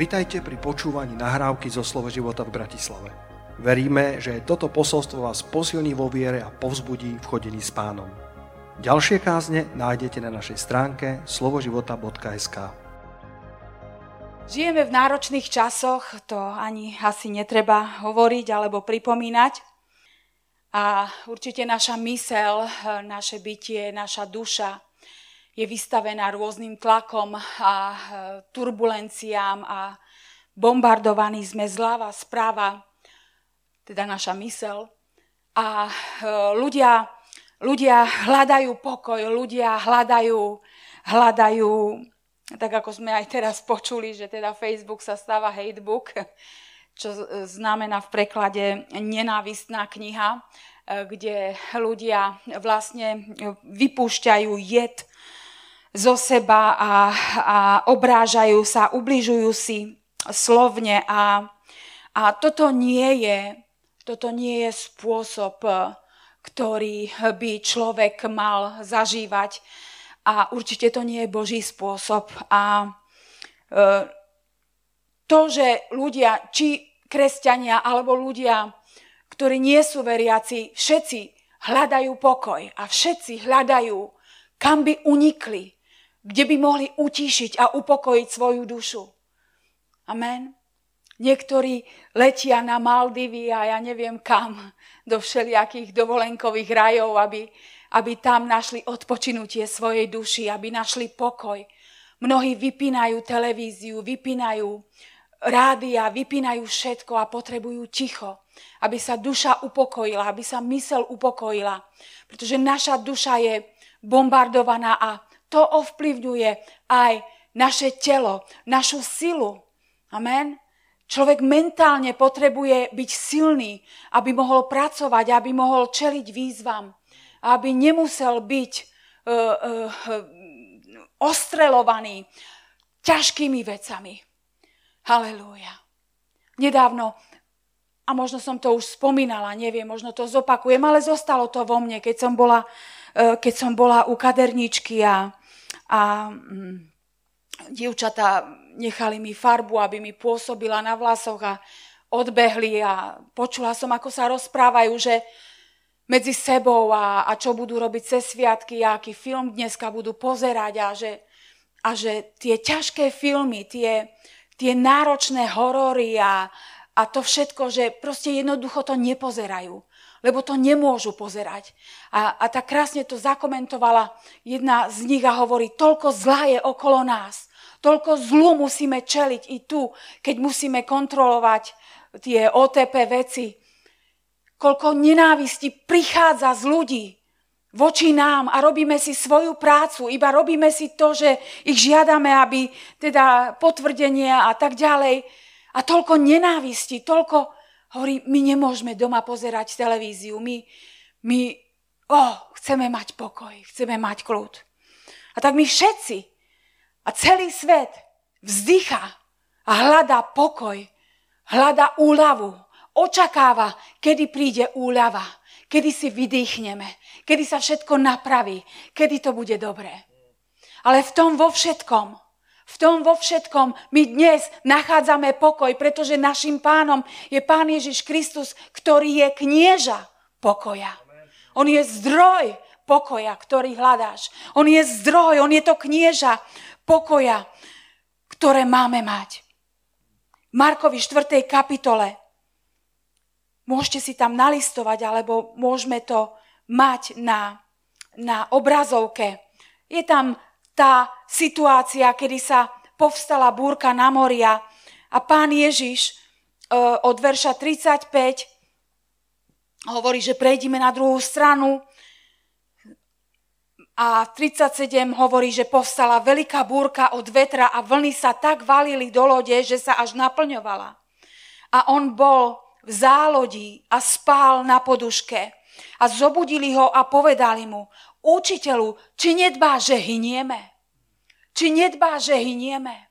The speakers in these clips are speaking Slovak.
Vitajte pri počúvaní nahrávky zo Slovo života v Bratislave. Veríme, že toto posolstvo vás posilní vo viere a povzbudí v chodení s pánom. Ďalšie kázne nájdete na našej stránke slovoživota.sk Žijeme v náročných časoch, to ani asi netreba hovoriť alebo pripomínať. A určite naša mysel, naše bytie, naša duša je vystavená rôznym tlakom a e, turbulenciám a bombardovaní sme zľava, správa, teda naša mysel. A e, ľudia, ľudia hľadajú pokoj, ľudia hľadajú, hľadajú, tak ako sme aj teraz počuli, že teda Facebook sa stáva hatebook, čo znamená v preklade nenávistná kniha, e, kde ľudia vlastne vypúšťajú jed zo seba a, a obrážajú sa, ubližujú si slovne a, a toto nie je, toto nie je spôsob, ktorý by človek mal zažívať a určite to nie je Boží spôsob. A e, to, že ľudia, či kresťania alebo ľudia, ktorí nie sú veriaci, všetci hľadajú pokoj a všetci hľadajú, kam by unikli, kde by mohli utíšiť a upokojiť svoju dušu. Amen. Niektorí letia na Maldivy a ja neviem kam, do všelijakých dovolenkových rajov, aby, aby tam našli odpočinutie svojej duši, aby našli pokoj. Mnohí vypínajú televíziu, vypínajú rádia, vypínajú všetko a potrebujú ticho, aby sa duša upokojila, aby sa mysel upokojila. Pretože naša duša je bombardovaná a to ovplyvňuje aj naše telo, našu silu. Amen. Človek mentálne potrebuje byť silný, aby mohol pracovať, aby mohol čeliť výzvam, aby nemusel byť uh, uh, ostrelovaný ťažkými vecami. Halelúja. Nedávno, a možno som to už spomínala, neviem, možno to zopakujem, ale zostalo to vo mne, keď som bola, uh, keď som bola u kaderničky a a mm, dievčatá nechali mi farbu, aby mi pôsobila na vlasoch a odbehli a počula som, ako sa rozprávajú, že medzi sebou a, a čo budú robiť cez sviatky a aký film dneska budú pozerať a že, a že tie ťažké filmy, tie, tie náročné horory a, a to všetko, že proste jednoducho to nepozerajú lebo to nemôžu pozerať. A, a tak krásne to zakomentovala jedna z nich a hovorí, toľko zla je okolo nás, toľko zlu musíme čeliť i tu, keď musíme kontrolovať tie OTP veci. Koľko nenávisti prichádza z ľudí voči nám a robíme si svoju prácu, iba robíme si to, že ich žiadame, aby teda potvrdenie a tak ďalej. A toľko nenávisti, toľko, Hovorí, my nemôžeme doma pozerať televíziu, my, my oh, chceme mať pokoj, chceme mať kľud. A tak my všetci a celý svet vzdycha a hľadá pokoj, hľadá úľavu, očakáva, kedy príde úľava, kedy si vydýchneme, kedy sa všetko napraví, kedy to bude dobré. Ale v tom vo všetkom v tom vo všetkom my dnes nachádzame pokoj, pretože našim pánom je Pán Ježiš Kristus, ktorý je knieža pokoja. On je zdroj pokoja, ktorý hľadáš. On je zdroj, on je to knieža pokoja, ktoré máme mať. Markovi 4. kapitole. Môžete si tam nalistovať, alebo môžeme to mať na, na obrazovke. Je tam tá situácia, kedy sa povstala búrka na moria a pán Ježiš e, od verša 35 hovorí, že prejdime na druhú stranu a 37 hovorí, že povstala veľká búrka od vetra a vlny sa tak valili do lode, že sa až naplňovala. A on bol v zálodí a spál na poduške. A zobudili ho a povedali mu, učiteľu, či nedbá, že hynieme? Či nedbá, že hynieme?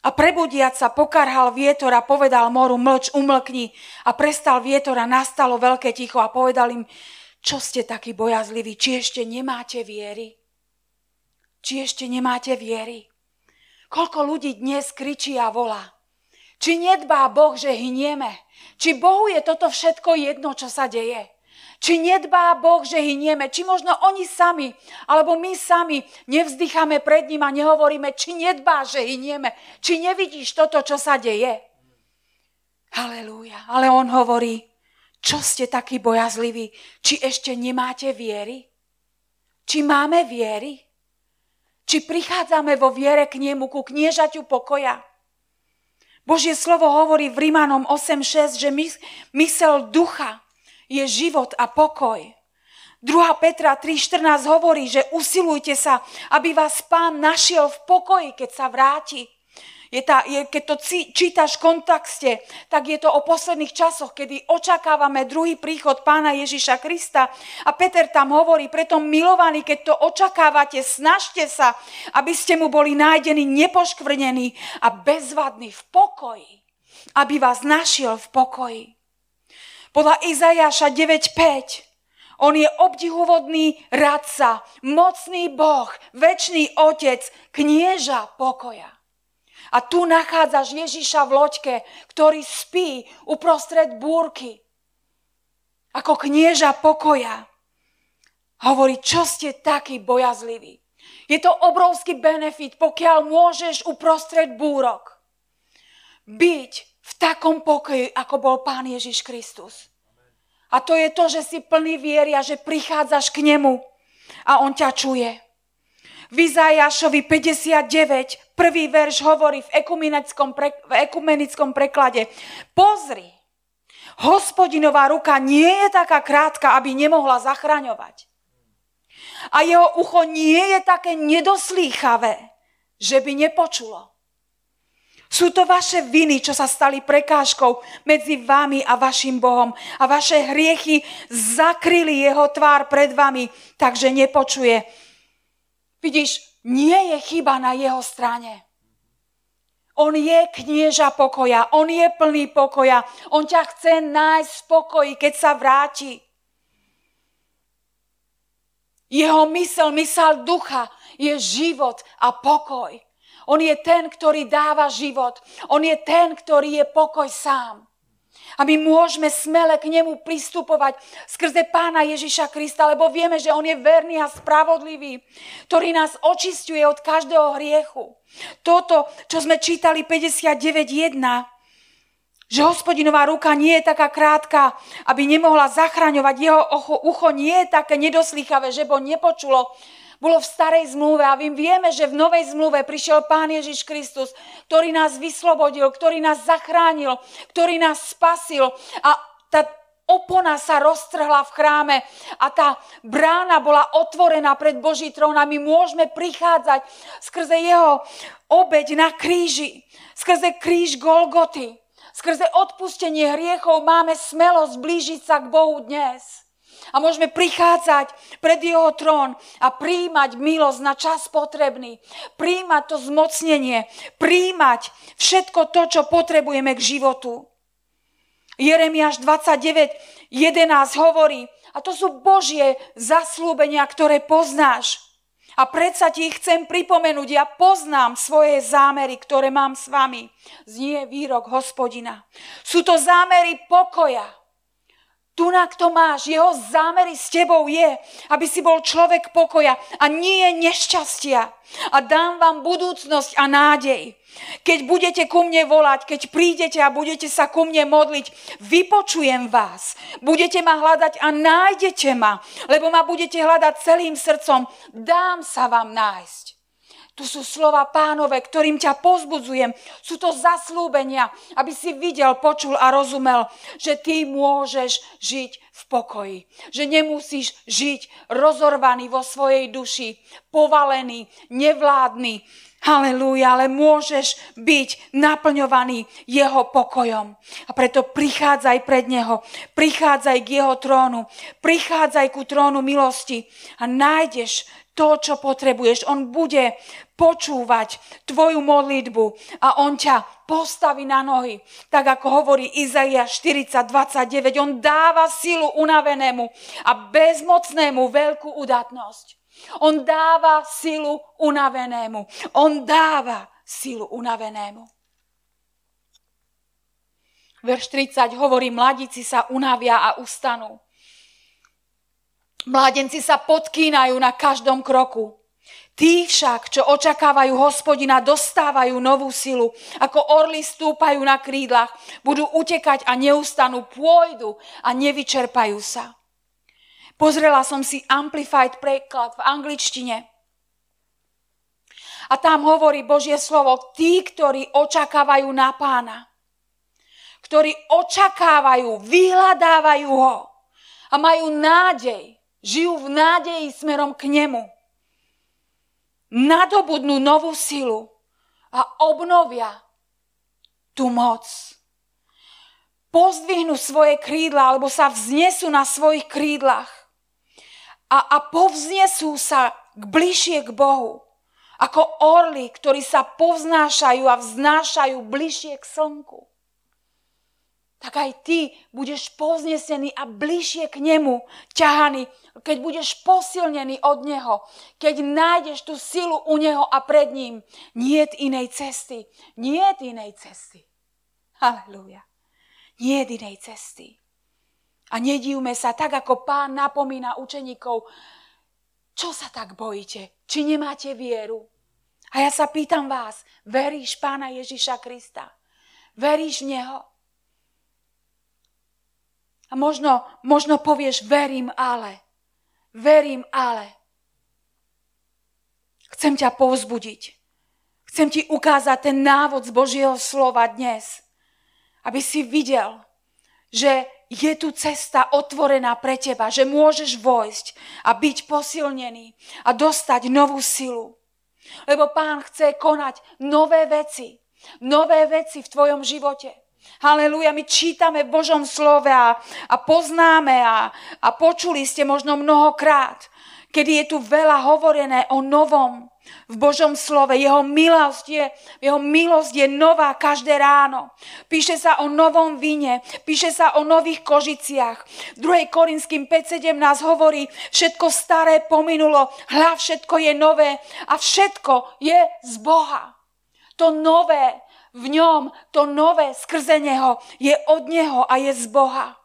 A prebudiac sa pokarhal vietor a povedal moru, mlč, umlkni. A prestal vietor a nastalo veľké ticho a povedal im, čo ste takí bojazliví, či ešte nemáte viery? Či ešte nemáte viery? Koľko ľudí dnes kričí a volá. Či nedbá Boh, že hynieme? Či Bohu je toto všetko jedno, čo sa deje? Či nedbá Boh, že hynieme? Či možno oni sami, alebo my sami nevzdycháme pred ním a nehovoríme, či nedbá, že hynieme? Či nevidíš toto, čo sa deje? Halelúja. Ale on hovorí, čo ste takí bojazliví? Či ešte nemáte viery? Či máme viery? Či prichádzame vo viere k nemu, ku kniežaťu pokoja? Božie slovo hovorí v Rímanom 8.6, že mysel ducha je život a pokoj. 2. Petra 3.14 hovorí, že usilujte sa, aby vás pán našiel v pokoji, keď sa vráti. Je tá, je, keď to čítaš v kontexte, tak je to o posledných časoch, kedy očakávame druhý príchod pána Ježiša Krista. A Peter tam hovorí, preto milovaní, keď to očakávate, snažte sa, aby ste mu boli nájdení nepoškvrnení a bezvadní v pokoji. Aby vás našiel v pokoji. Podľa Izajaša 9.5 on je obdivuhodný radca, mocný Boh, väčší otec, knieža pokoja. A tu nachádzaš Ježiša v loďke, ktorý spí uprostred búrky. Ako knieža pokoja. Hovorí, čo ste takí bojazliví. Je to obrovský benefit, pokiaľ môžeš uprostred búrok byť takom pokoji, ako bol Pán Ježiš Kristus. A to je to, že si plný viery a že prichádzaš k nemu a on ťa čuje. V Izajašovi 59, prvý verš hovorí v ekumenickom, pre, v ekumenickom preklade. Pozri, hospodinová ruka nie je taká krátka, aby nemohla zachraňovať. A jeho ucho nie je také nedoslýchavé, že by nepočulo. Sú to vaše viny, čo sa stali prekážkou medzi vami a vašim Bohom. A vaše hriechy zakryli jeho tvár pred vami, takže nepočuje. Vidíš, nie je chyba na jeho strane. On je knieža pokoja, on je plný pokoja, on ťa chce nájsť v pokoji, keď sa vráti. Jeho mysel, mysel ducha je život a pokoj. On je ten, ktorý dáva život. On je ten, ktorý je pokoj sám. A my môžeme smele k nemu pristupovať skrze pána Ježiša Krista, lebo vieme, že on je verný a spravodlivý, ktorý nás očistuje od každého hriechu. Toto, čo sme čítali 59.1, že hospodinová ruka nie je taká krátka, aby nemohla zachraňovať. Jeho ucho nie je také nedoslýchavé, že bo nepočulo bolo v starej zmluve a my vieme, že v novej zmluve prišiel Pán Ježiš Kristus, ktorý nás vyslobodil, ktorý nás zachránil, ktorý nás spasil a tá opona sa roztrhla v chráme a tá brána bola otvorená pred Boží trón a my môžeme prichádzať skrze jeho obeď na kríži, skrze kríž Golgoty, skrze odpustenie hriechov máme smelosť blížiť sa k Bohu dnes a môžeme prichádzať pred jeho trón a príjmať milosť na čas potrebný, príjmať to zmocnenie, príjmať všetko to, čo potrebujeme k životu. Jeremiáš 29, 11 hovorí, a to sú Božie zaslúbenia, ktoré poznáš. A predsa ti ich chcem pripomenúť, ja poznám svoje zámery, ktoré mám s vami. Znie výrok hospodina. Sú to zámery pokoja, Tunak to máš, jeho zámery s tebou je, aby si bol človek pokoja a nie nešťastia. A dám vám budúcnosť a nádej. Keď budete ku mne volať, keď prídete a budete sa ku mne modliť, vypočujem vás. Budete ma hľadať a nájdete ma, lebo ma budete hľadať celým srdcom. Dám sa vám nájsť. Tu sú slova pánové, ktorým ťa pozbudzujem. Sú to zaslúbenia, aby si videl, počul a rozumel, že ty môžeš žiť v pokoji. Že nemusíš žiť rozorvaný vo svojej duši, povalený, nevládny. Halelúja, ale môžeš byť naplňovaný jeho pokojom. A preto prichádzaj pred neho, prichádzaj k jeho trónu, prichádzaj ku trónu milosti a nájdeš to, čo potrebuješ. On bude počúvať tvoju modlitbu a on ťa postaví na nohy. Tak ako hovorí Izaia 40.29, on dáva silu unavenému a bezmocnému veľkú udatnosť. On dáva silu unavenému. On dáva silu unavenému. Verš 30 hovorí, mladíci sa unavia a ustanú. Mládenci sa podkýnajú na každom kroku. Tí však, čo očakávajú hospodina, dostávajú novú silu. Ako orly stúpajú na krídlach, budú utekať a neustanú, pôjdu a nevyčerpajú sa. Pozrela som si Amplified preklad v angličtine. A tam hovorí Božie slovo, tí, ktorí očakávajú na pána, ktorí očakávajú, vyhľadávajú ho a majú nádej, žijú v nádeji smerom k nemu, nadobudnú novú silu a obnovia tú moc. Pozdvihnú svoje krídla alebo sa vznesú na svojich krídlach a, a povznesú sa k bližšie k Bohu. Ako orly, ktorí sa povznášajú a vznášajú bližšie k slnku. Tak aj ty budeš povznesený a bližšie k nemu ťahaný, keď budeš posilnený od neho, keď nájdeš tú silu u neho a pred ním. Nie inej cesty. Nie inej cesty. Halelúja. Nie inej cesty. A nedívme sa, tak ako pán napomína učeníkov, čo sa tak bojíte? Či nemáte vieru? A ja sa pýtam vás, veríš pána Ježiša Krista? Veríš v Neho? A možno, možno povieš, verím ale. Verím ale. Chcem ťa povzbudiť. Chcem ti ukázať ten návod z Božieho slova dnes. Aby si videl, že je tu cesta otvorená pre teba, že môžeš vojsť a byť posilnený a dostať novú silu. Lebo pán chce konať nové veci. Nové veci v tvojom živote. Halelúja, my čítame v Božom slove a, a poznáme a, a počuli ste možno mnohokrát, kedy je tu veľa hovorené o novom, v Božom slove. Jeho milosť je, jeho milosť je nová každé ráno. Píše sa o novom víne, píše sa o nových kožiciach. V 2. Korinským 5.17 hovorí, všetko staré pominulo, hľa všetko je nové a všetko je z Boha. To nové v ňom, to nové skrze Neho je od Neho a je z Boha.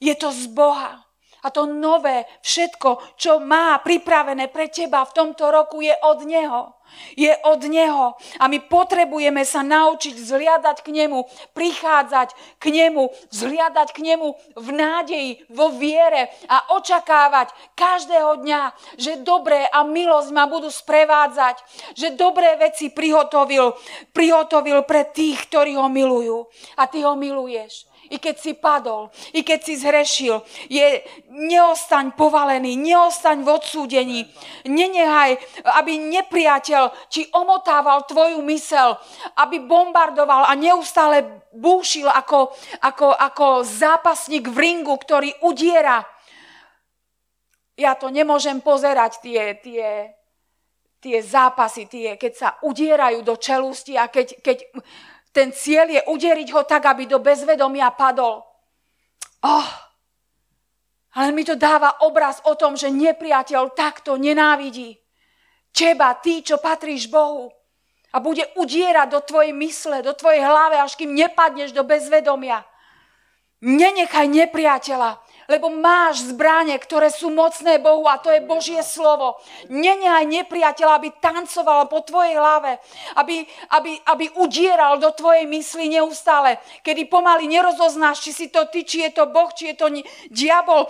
Je to z Boha. A to nové, všetko, čo má pripravené pre teba v tomto roku, je od Neho. Je od Neho. A my potrebujeme sa naučiť vzliadať k Nemu, prichádzať k Nemu, vzliadať k Nemu v nádeji, vo viere a očakávať každého dňa, že dobré a milosť ma budú sprevádzať, že dobré veci prihotovil, prihotovil pre tých, ktorí ho milujú. A ty ho miluješ i keď si padol, i keď si zhrešil, je, neostaň povalený, neostaň v odsúdení. Nenehaj, aby nepriateľ ti omotával tvoju mysel, aby bombardoval a neustále búšil ako, ako, ako zápasník v ringu, ktorý udiera. Ja to nemôžem pozerať, tie, tie, tie zápasy, tie, keď sa udierajú do čelusti a keď, keď ten cieľ je uderiť ho tak, aby do bezvedomia padol. Oh, ale mi to dáva obraz o tom, že nepriateľ takto nenávidí. Teba, ty, čo patríš Bohu. A bude udierať do tvojej mysle, do tvojej hlave, až kým nepadneš do bezvedomia. Nenechaj nepriateľa lebo máš zbranie, ktoré sú mocné Bohu a to je Božie slovo. Nenehaj nepriateľa, aby tancoval po tvojej hlave, aby, aby, aby udieral do tvojej mysli neustále, kedy pomaly nerozoznáš, či si to ty, či je to Boh, či je to diabol.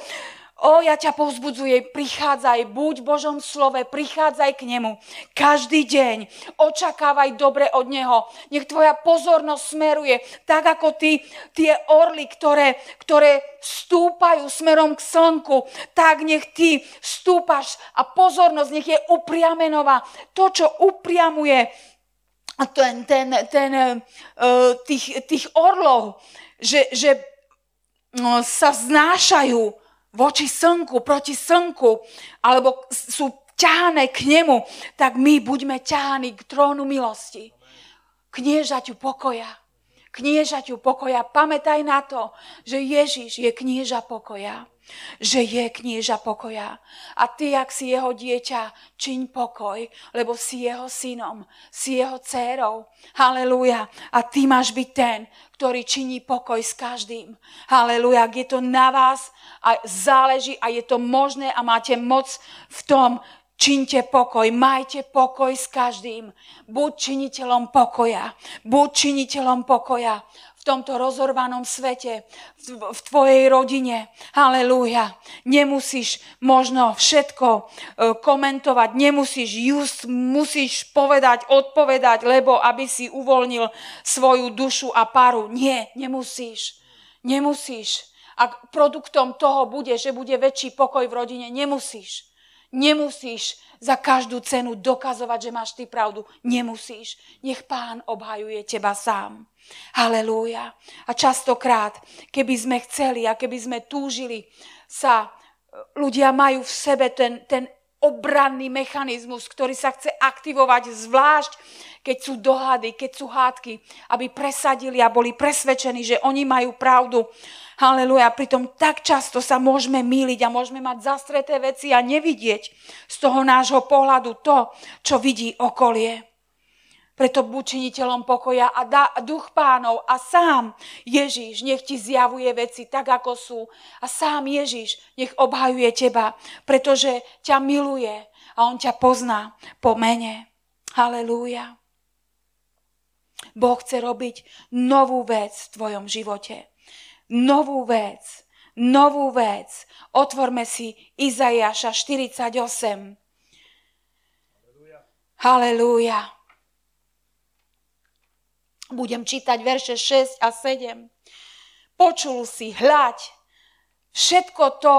O, ja ťa povzbudzujem, prichádzaj, buď v Božom slove, prichádzaj k nemu. Každý deň očakávaj dobre od neho. Nech tvoja pozornosť smeruje tak, ako ty, tie orly, ktoré, ktoré stúpajú smerom k slnku, tak nech ty stúpaš a pozornosť nech je upriamenová. To, čo upriamuje ten, ten, ten, uh, tých, tých orlov, že, že uh, sa znášajú voči slnku, proti slnku, alebo sú ťahané k nemu, tak my buďme ťahaní k trónu milosti. Kniežaťu pokoja. Kniežaťu pokoja. Pamätaj na to, že Ježiš je knieža pokoja. Že je knieža pokoja. A ty, ak si jeho dieťa, čiň pokoj, lebo si jeho synom, si jeho dcérou. Halelúja. A ty máš byť ten, ktorý činí pokoj s každým. Halelúja. Ak je to na vás a záleží a je to možné a máte moc v tom, Čiňte pokoj, majte pokoj s každým. Buď činiteľom pokoja. Buď činiteľom pokoja v tomto rozorvanom svete, v, v tvojej rodine. Halelúja. Nemusíš možno všetko e, komentovať, nemusíš just, musíš povedať, odpovedať, lebo aby si uvoľnil svoju dušu a paru. Nie, nemusíš. Nemusíš. Ak produktom toho bude, že bude väčší pokoj v rodine, nemusíš. Nemusíš za každú cenu dokazovať, že máš ty pravdu. Nemusíš. Nech pán obhajuje teba sám. Halelúja. A častokrát, keby sme chceli a keby sme túžili sa, ľudia majú v sebe ten, ten obranný mechanizmus, ktorý sa chce aktivovať zvlášť, keď sú dohady, keď sú hádky, aby presadili a boli presvedčení, že oni majú pravdu. Haleluja. Pritom tak často sa môžeme míliť a môžeme mať zastreté veci a nevidieť z toho nášho pohľadu to, čo vidí okolie. Preto buď činiteľom pokoja a dá duch pánov a sám Ježíš nech ti zjavuje veci tak, ako sú. A sám Ježíš nech obhajuje teba, pretože ťa miluje a on ťa pozná po mene. Halelúja. Boh chce robiť novú vec v tvojom živote. Novú vec. Novú vec. Otvorme si Izajaša 48. Halelúja. Budem čítať verše 6 a 7. Počul si, hľaď, všetko to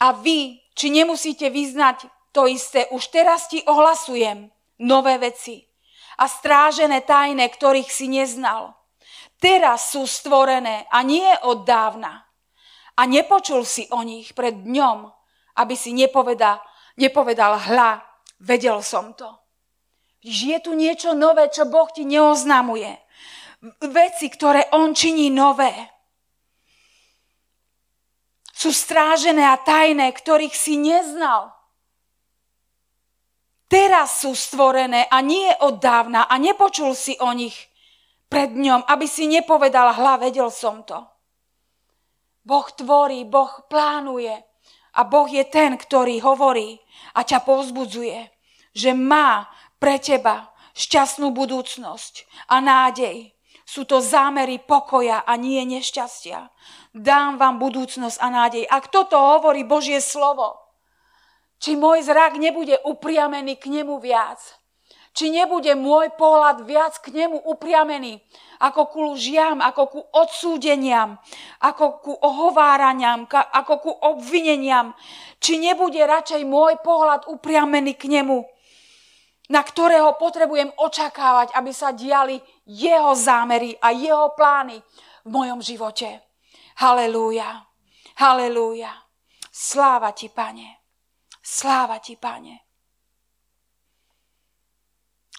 a vy, či nemusíte vyznať to isté, už teraz ti ohlasujem nové veci a strážené tajné, ktorých si neznal. Teraz sú stvorené a nie od dávna. A nepočul si o nich pred dňom, aby si nepovedal, nepovedal hľa, vedel som to. Je tu niečo nové, čo Boh ti neoznamuje. Veci, ktoré On činí nové. Sú strážené a tajné, ktorých si neznal. Teraz sú stvorené a nie od dávna a nepočul si o nich pred ňom, aby si nepovedal, hla, vedel som to. Boh tvorí, Boh plánuje a Boh je ten, ktorý hovorí a ťa povzbudzuje, že má pre teba šťastnú budúcnosť a nádej. Sú to zámery pokoja a nie nešťastia. Dám vám budúcnosť a nádej. Ak toto hovorí Božie slovo, či môj zrak nebude upriamený k nemu viac, či nebude môj pohľad viac k nemu upriamený ako ku lžiam, ako ku odsúdeniam, ako ku ohováraniam, ako ku obvineniam, či nebude radšej môj pohľad upriamený k nemu na ktorého potrebujem očakávať, aby sa diali jeho zámery a jeho plány v mojom živote. Halelúja. Halelúja. Sláva ti, pane. Sláva ti, pane.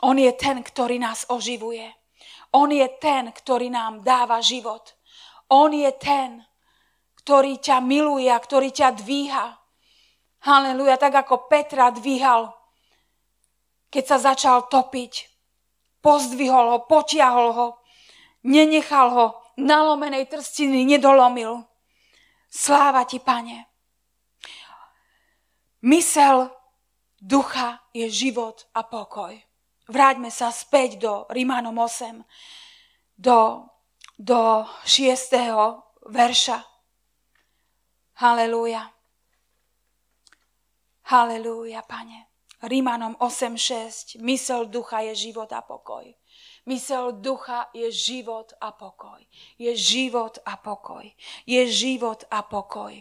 On je ten, ktorý nás oživuje. On je ten, ktorý nám dáva život. On je ten, ktorý ťa miluje a ktorý ťa dvíha. Halelúja, tak ako Petra dvíhal keď sa začal topiť. Pozdvihol ho, potiahol ho, nenechal ho, nalomenej trstiny nedolomil. Sláva ti, pane. Mysel ducha je život a pokoj. Vráťme sa späť do Rimanom 8, do, do 6. verša. Halelúja. Halelúja, pane. Rímanom 8.6. Mysel ducha je život a pokoj. Mysel ducha je život a pokoj. Je život a pokoj. Je život a pokoj.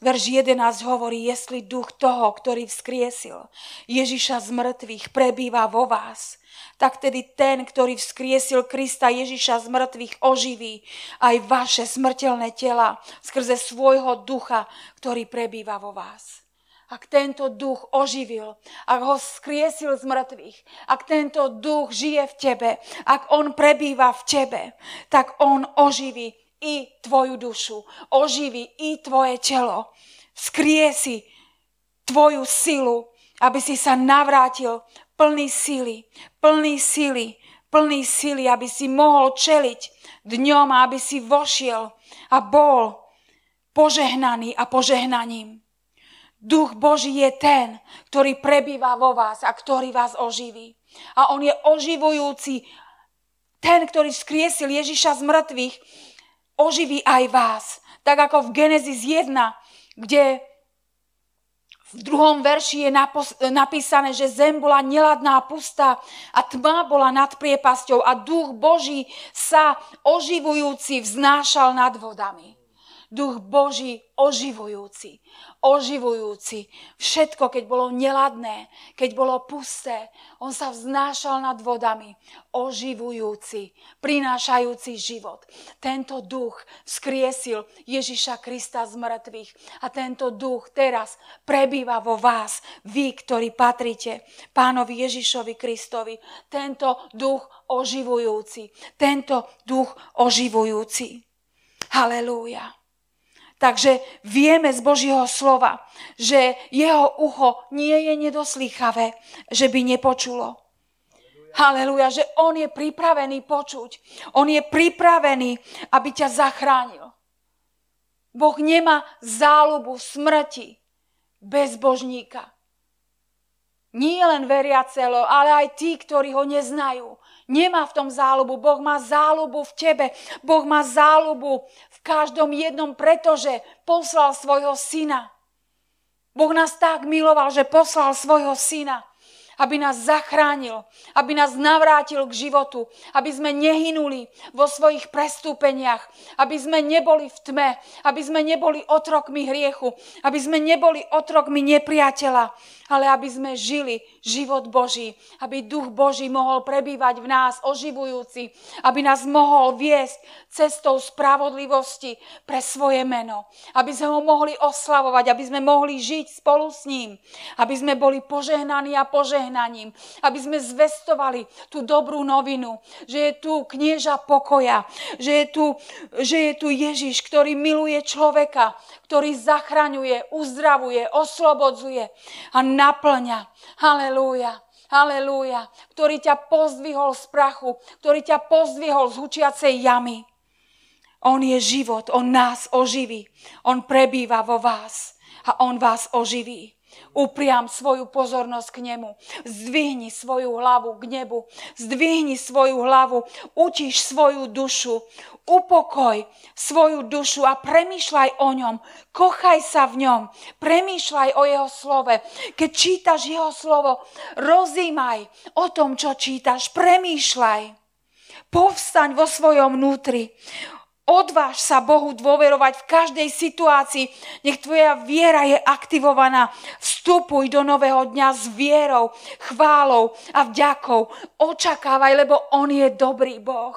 Verš 11 hovorí, jestli duch toho, ktorý vzkriesil Ježiša z mŕtvych, prebýva vo vás, tak tedy ten, ktorý vzkriesil Krista Ježiša z mŕtvych, oživí aj vaše smrteľné tela skrze svojho ducha, ktorý prebýva vo vás. Ak tento duch oživil, ak ho skriesil z mŕtvych, ak tento duch žije v tebe, ak on prebýva v tebe, tak on oživí i tvoju dušu, oživí i tvoje telo, skriesi tvoju silu, aby si sa navrátil plný sily, plný sily, plný sily, aby si mohol čeliť dňom a aby si vošiel a bol požehnaný a požehnaním. Duch Boží je ten, ktorý prebýva vo vás a ktorý vás oživí. A on je oživujúci. Ten, ktorý skriesil Ježiša z mŕtvych, oživí aj vás. Tak ako v Genesis 1, kde v druhom verši je napísané, že zem bola neladná, pustá a tma bola nad priepasťou a duch Boží sa oživujúci vznášal nad vodami. Duch Boží oživujúci, oživujúci. Všetko, keď bolo neladné, keď bolo pusté, on sa vznášal nad vodami, oživujúci, prinášajúci život. Tento duch skriesil Ježiša Krista z mŕtvych a tento duch teraz prebýva vo vás, vy, ktorí patrite pánovi Ježišovi Kristovi. Tento duch oživujúci, tento duch oživujúci. Halelúja. Takže vieme z Božieho slova, že jeho ucho nie je nedoslýchavé, že by nepočulo. Haleluja, že on je pripravený počuť. On je pripravený, aby ťa zachránil. Boh nemá záľubu smrti bez božníka. Nie len veriacelo, ale aj tí, ktorí ho neznajú. Nemá v tom záľubu. Boh má záľubu v tebe. Boh má záľubu každom jednom, pretože poslal svojho syna. Boh nás tak miloval, že poslal svojho syna aby nás zachránil, aby nás navrátil k životu, aby sme nehynuli vo svojich prestúpeniach, aby sme neboli v tme, aby sme neboli otrokmi hriechu, aby sme neboli otrokmi nepriateľa, ale aby sme žili život Boží, aby duch Boží mohol prebývať v nás, oživujúci, aby nás mohol viesť cestou spravodlivosti pre svoje meno, aby sme ho mohli oslavovať, aby sme mohli žiť spolu s ním, aby sme boli požehnaní a požehnaním, aby sme zvestovali tú dobrú novinu, že je tu knieža pokoja, že je tu, že je tu Ježiš, ktorý miluje človeka, ktorý zachraňuje, uzdravuje, oslobodzuje a naplňa. Halelúja. Halelúja. Ktorý ťa pozdvihol z prachu, ktorý ťa pozdvihol z hučiacej jamy. On je život, on nás oživí. On prebýva vo vás a on vás oživí. Upriam svoju pozornosť k nemu. Zdvihni svoju hlavu k nebu. Zdvihni svoju hlavu. Utíš svoju dušu. Upokoj svoju dušu a premýšľaj o ňom. Kochaj sa v ňom. Premýšľaj o jeho slove. Keď čítaš jeho slovo, rozímaj o tom, čo čítaš. Premýšľaj. Povstaň vo svojom vnútri. Odváž sa Bohu dôverovať v každej situácii. Nech tvoja viera je aktivovaná. Vstupuj do nového dňa s vierou, chválou a vďakou. Očakávaj, lebo On je dobrý Boh.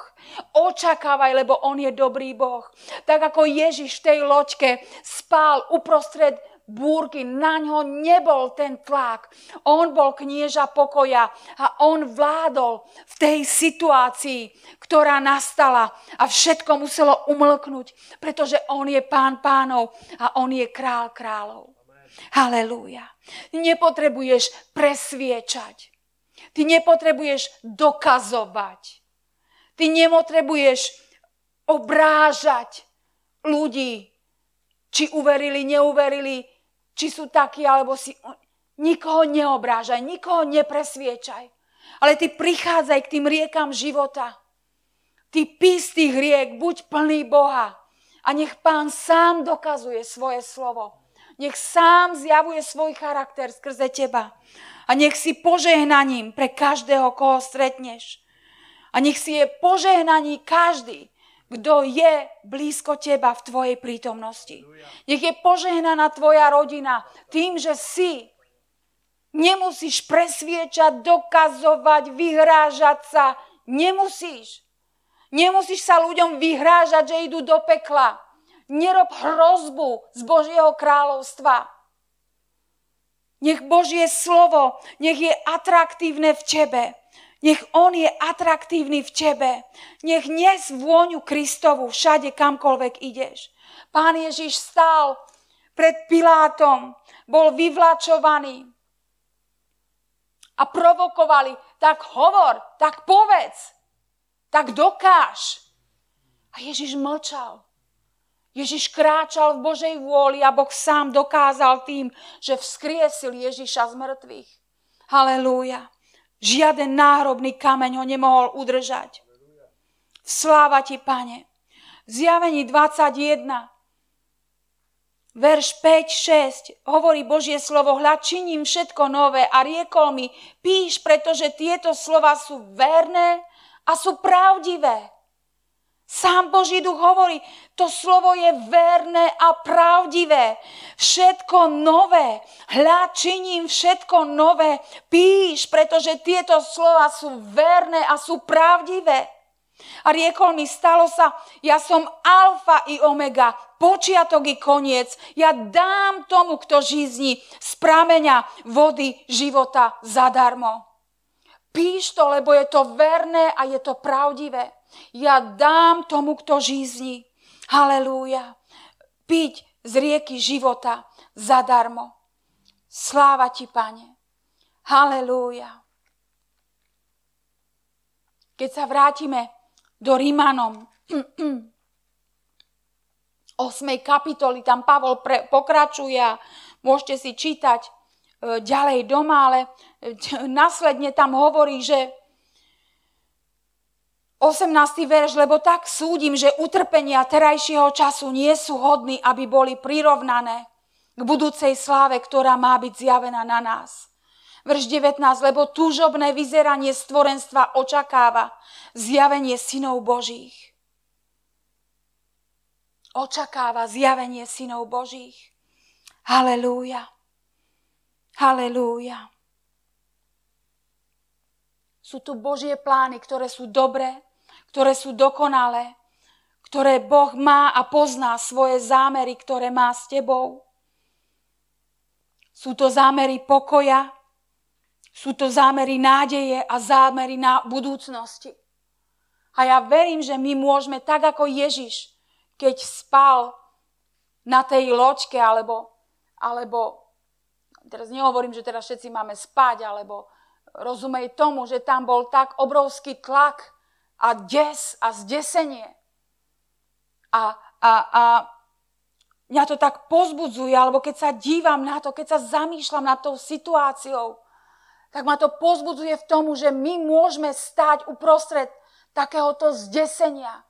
Očakávaj, lebo On je dobrý Boh. Tak ako Ježiš v tej loďke spál uprostred búrky, na ňo nebol ten tlak. On bol knieža pokoja a on vládol v tej situácii, ktorá nastala a všetko muselo umlknúť, pretože on je pán pánov a on je král kráľov. Halelúja. Nepotrebuješ presviečať. Ty nepotrebuješ dokazovať. Ty nepotrebuješ obrážať ľudí, či uverili, neuverili, či sú takí, alebo si... Nikoho neobrážaj, nikoho nepresviečaj. Ale ty prichádzaj k tým riekam života. Ty pís tých riek, buď plný Boha. A nech pán sám dokazuje svoje slovo. Nech sám zjavuje svoj charakter skrze teba. A nech si požehnaním pre každého, koho stretneš. A nech si je požehnaní každý, kto je blízko teba v tvojej prítomnosti. Nech je požehnaná tvoja rodina tým, že si. Nemusíš presviečať, dokazovať, vyhrážať sa. Nemusíš. Nemusíš sa ľuďom vyhrážať, že idú do pekla. Nerob hrozbu z Božieho kráľovstva. Nech Božie slovo, nech je atraktívne v tebe. Nech On je atraktívny v tebe. Nech nes vôňu Kristovu všade, kamkoľvek ideš. Pán Ježiš stál pred Pilátom, bol vyvlačovaný a provokovali, tak hovor, tak povedz, tak dokáž. A Ježiš mlčal. Ježiš kráčal v Božej vôli a Boh sám dokázal tým, že vzkriesil Ježiša z mŕtvych. Halelúja. Žiaden náhrobný kameň ho nemohol udržať. Sláva ti, pane. V zjavení 21, verš 5, 6, hovorí Božie slovo, hľad činím všetko nové a riekol mi, píš, pretože tieto slova sú verné a sú pravdivé. Sám Boží duch hovorí, to slovo je verné a pravdivé. Všetko nové. Hľa, činím všetko nové. Píš, pretože tieto slova sú verné a sú pravdivé. A riekol mi, stalo sa, ja som alfa i omega, počiatok i koniec. Ja dám tomu, kto žízni z prameňa vody života zadarmo. Píš to, lebo je to verné a je to pravdivé. Ja dám tomu, kto žízni. Halelúja. Piť z rieky života zadarmo. Sláva ti, pane. Halelúja. Keď sa vrátime do Rímanom, 8. kapitoly, tam Pavol pre, pokračuje a môžete si čítať e, ďalej doma, ale e, následne tam hovorí, že 18. verš, lebo tak súdim, že utrpenia terajšieho času nie sú hodní, aby boli prirovnané k budúcej sláve, ktorá má byť zjavená na nás. Verš 19, lebo túžobné vyzeranie stvorenstva očakáva zjavenie synov Božích. Očakáva zjavenie synov Božích. Halelúja. Halelúja. Sú tu Božie plány, ktoré sú dobré, ktoré sú dokonalé, ktoré Boh má a pozná svoje zámery, ktoré má s tebou. Sú to zámery pokoja, sú to zámery nádeje a zámery na budúcnosti. A ja verím, že my môžeme tak ako Ježiš, keď spal na tej loďke, alebo, alebo teraz nehovorím, že teraz všetci máme spať, alebo rozumej tomu, že tam bol tak obrovský tlak a des a zdesenie. A, a, a mňa to tak pozbudzuje, alebo keď sa dívam na to, keď sa zamýšľam nad tou situáciou, tak ma to pozbudzuje v tomu, že my môžeme stať uprostred takéhoto zdesenia.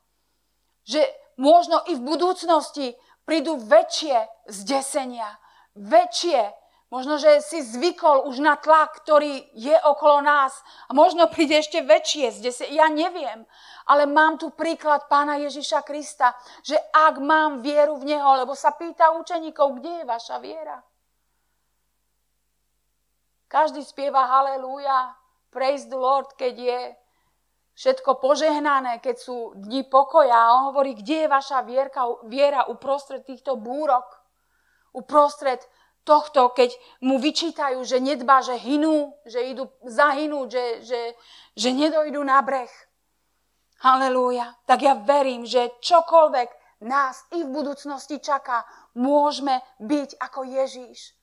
Že možno i v budúcnosti prídu väčšie zdesenia, väčšie Možno, že si zvykol už na tlak, ktorý je okolo nás. A možno príde ešte väčšie zdese. Ja neviem. Ale mám tu príklad pána Ježiša Krista, že ak mám vieru v Neho, lebo sa pýta učeníkov, kde je vaša viera? Každý spieva halleluja, praise the Lord, keď je všetko požehnané, keď sú dni pokoja. A on hovorí, kde je vaša vierka, viera uprostred týchto búrok, uprostred tohto, keď mu vyčítajú, že nedbá, že hynú, že idú zahynúť, že, že, že nedojdu na breh. Halelúja. Tak ja verím, že čokoľvek nás i v budúcnosti čaká, môžeme byť ako Ježíš.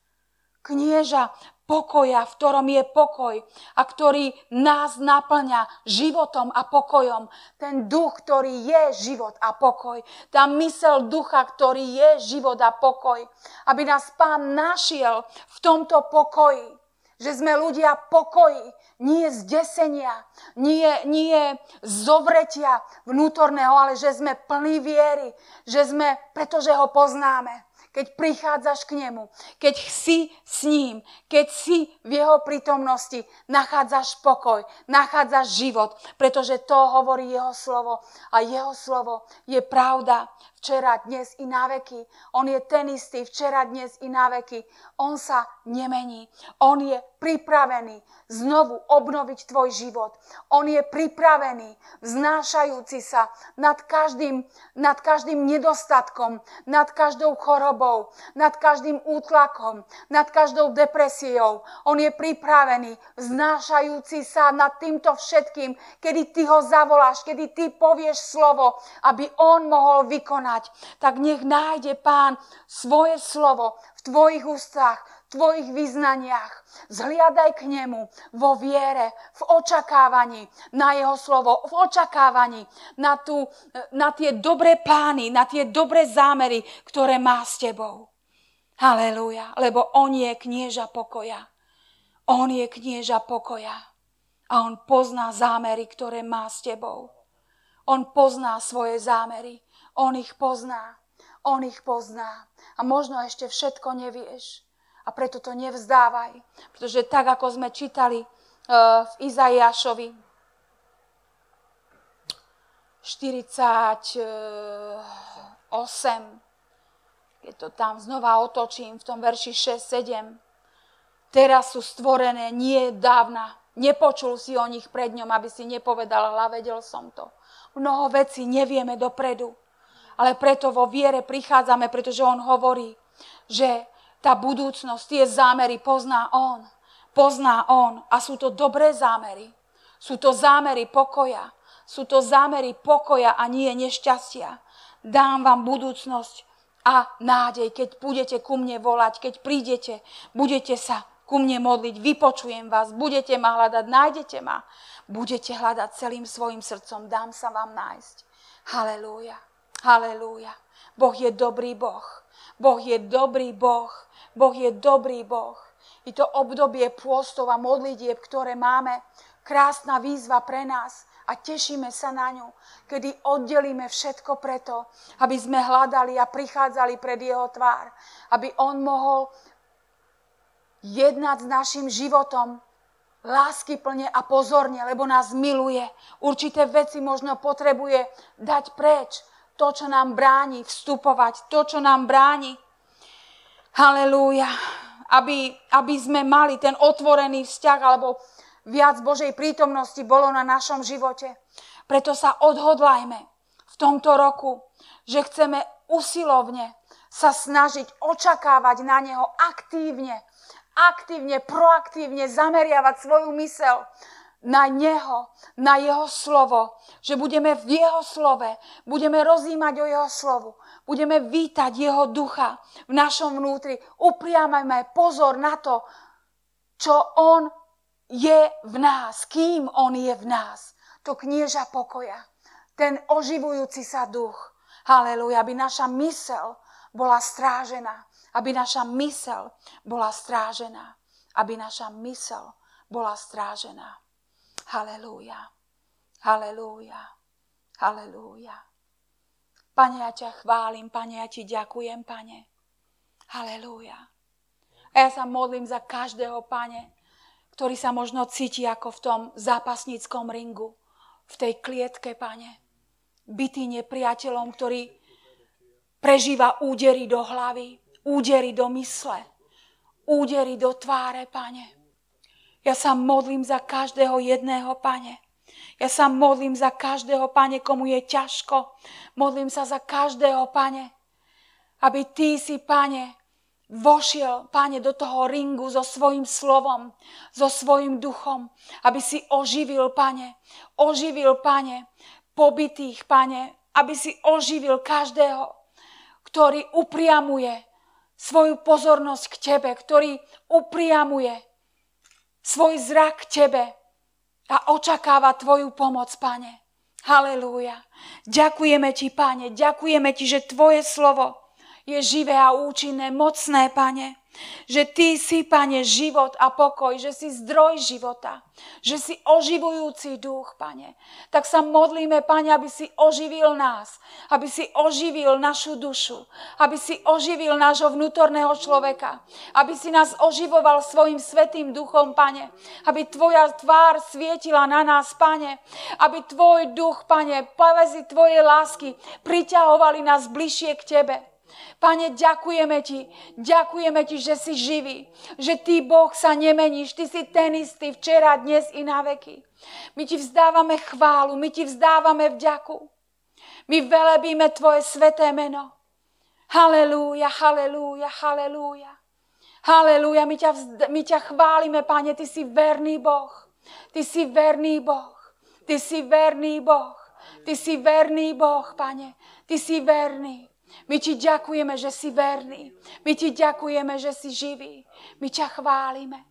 Knieža pokoja, v ktorom je pokoj a ktorý nás naplňa životom a pokojom. Ten duch, ktorý je život a pokoj. Tá mysel ducha, ktorý je život a pokoj. Aby nás pán našiel v tomto pokoji. Že sme ľudia pokoji, nie zdesenia, nie, nie zovretia vnútorného, ale že sme plní viery, že sme, pretože ho poznáme keď prichádzaš k nemu, keď si s ním, keď si v jeho prítomnosti, nachádzaš pokoj, nachádzaš život, pretože to hovorí jeho slovo. A jeho slovo je pravda včera, dnes i na veky. On je ten istý včera, dnes i na veky. On sa nemení. On je pripravený znovu obnoviť tvoj život. On je pripravený, vznášajúci sa nad každým, nad každým nedostatkom, nad každou chorobou, nad každým útlakom, nad každou depresiou. On je pripravený, vznášajúci sa nad týmto všetkým, kedy ty ho zavoláš, kedy ty povieš slovo, aby on mohol vykonať. Tak nech nájde pán svoje slovo v tvojich ústach, tvojich vyznaniach. Zhliadaj k nemu vo viere, v očakávaní na jeho slovo, v očakávaní na, tú, na tie dobré plány, na tie dobré zámery, ktoré má s tebou. Halelúja, lebo on je knieža pokoja. On je knieža pokoja. A on pozná zámery, ktoré má s tebou. On pozná svoje zámery. On ich pozná. On ich pozná. A možno ešte všetko nevieš a preto to nevzdávaj. Pretože tak, ako sme čítali uh, v Izaiášovi 48, keď to tam znova otočím v tom verši 6-7, teraz sú stvorené nie dávna. Nepočul si o nich pred ňom, aby si nepovedal, hla, vedel som to. Mnoho vecí nevieme dopredu, ale preto vo viere prichádzame, pretože on hovorí, že tá budúcnosť, tie zámery pozná On. Pozná On. A sú to dobré zámery. Sú to zámery pokoja. Sú to zámery pokoja a nie nešťastia. Dám vám budúcnosť a nádej, keď budete ku mne volať, keď prídete, budete sa ku mne modliť, vypočujem vás, budete ma hľadať, nájdete ma. Budete hľadať celým svojim srdcom, dám sa vám nájsť. Halelúja, halelúja. Boh je dobrý Boh. Boh je dobrý Boh. Boh je dobrý Boh. I to obdobie pôstov a modlitieb, ktoré máme, krásna výzva pre nás a tešíme sa na ňu, kedy oddelíme všetko preto, aby sme hľadali a prichádzali pred jeho tvár, aby on mohol jednať s našim životom lásky plne a pozorne, lebo nás miluje. Určité veci možno potrebuje dať preč. To, čo nám bráni vstupovať, to, čo nám bráni Halelúja. Aby, aby sme mali ten otvorený vzťah alebo viac Božej prítomnosti bolo na našom živote. Preto sa odhodlajme v tomto roku, že chceme usilovne sa snažiť očakávať na Neho aktívne, aktívne, proaktívne zameriavať svoju mysel na Neho, na Jeho slovo, že budeme v Jeho slove, budeme rozímať o Jeho slovu, budeme vítať Jeho ducha v našom vnútri. Upriamajme pozor na to, čo On je v nás, kým On je v nás. To knieža pokoja, ten oživujúci sa duch. Haleluja, aby naša mysel bola strážená, aby naša mysel bola strážená, aby naša mysel bola strážená. Halelúja. Halelúja. Halelúja. Pane, ja ťa chválim, Pane, ja ti ďakujem, Pane. Halelúja. A ja sa modlím za každého, Pane, ktorý sa možno cíti ako v tom zápasníckom ringu, v tej klietke, Pane. Bytý nepriateľom, ktorý prežíva údery do hlavy, údery do mysle, údery do tváre, Pane. Ja sa modlím za každého jedného, pane. Ja sa modlím za každého, pane, komu je ťažko. Modlím sa za každého, pane, aby ty si, pane, vošiel, pane, do toho ringu so svojím slovom, so svojím duchom, aby si oživil, pane, oživil, pane, pobytých, pane, aby si oživil každého, ktorý upriamuje svoju pozornosť k tebe, ktorý upriamuje svoj zrak k Tebe a očakáva Tvoju pomoc, Pane. Halelúja. Ďakujeme Ti, Pane, ďakujeme Ti, že Tvoje slovo je živé a účinné, mocné, pane. Že Ty si, Pane, život a pokoj, že si zdroj života, že si oživujúci duch, Pane. Tak sa modlíme, Pane, aby si oživil nás, aby si oživil našu dušu, aby si oživil nášho vnútorného človeka, aby si nás oživoval svojim svetým duchom, Pane, aby Tvoja tvár svietila na nás, Pane, aby Tvoj duch, Pane, povezi Tvojej lásky priťahovali nás bližšie k Tebe. Pane, ďakujeme Ti, ďakujeme Ti, že si živý, že Ty, Boh, sa nemeníš, Ty si ten istý včera, dnes i na veky. My Ti vzdávame chválu, my Ti vzdávame vďaku. My velebíme Tvoje sveté meno. Halelúja, halelúja, halelúja. Halelúja, my ťa, my ťa chválime, Pane, Ty si verný Boh. Ty si verný Boh. Ty si verný Boh. Ty si verný Boh, Pane. Ty si verný. My ti ďakujeme, že si verný. My ti ďakujeme, že si živý. My ťa chválime.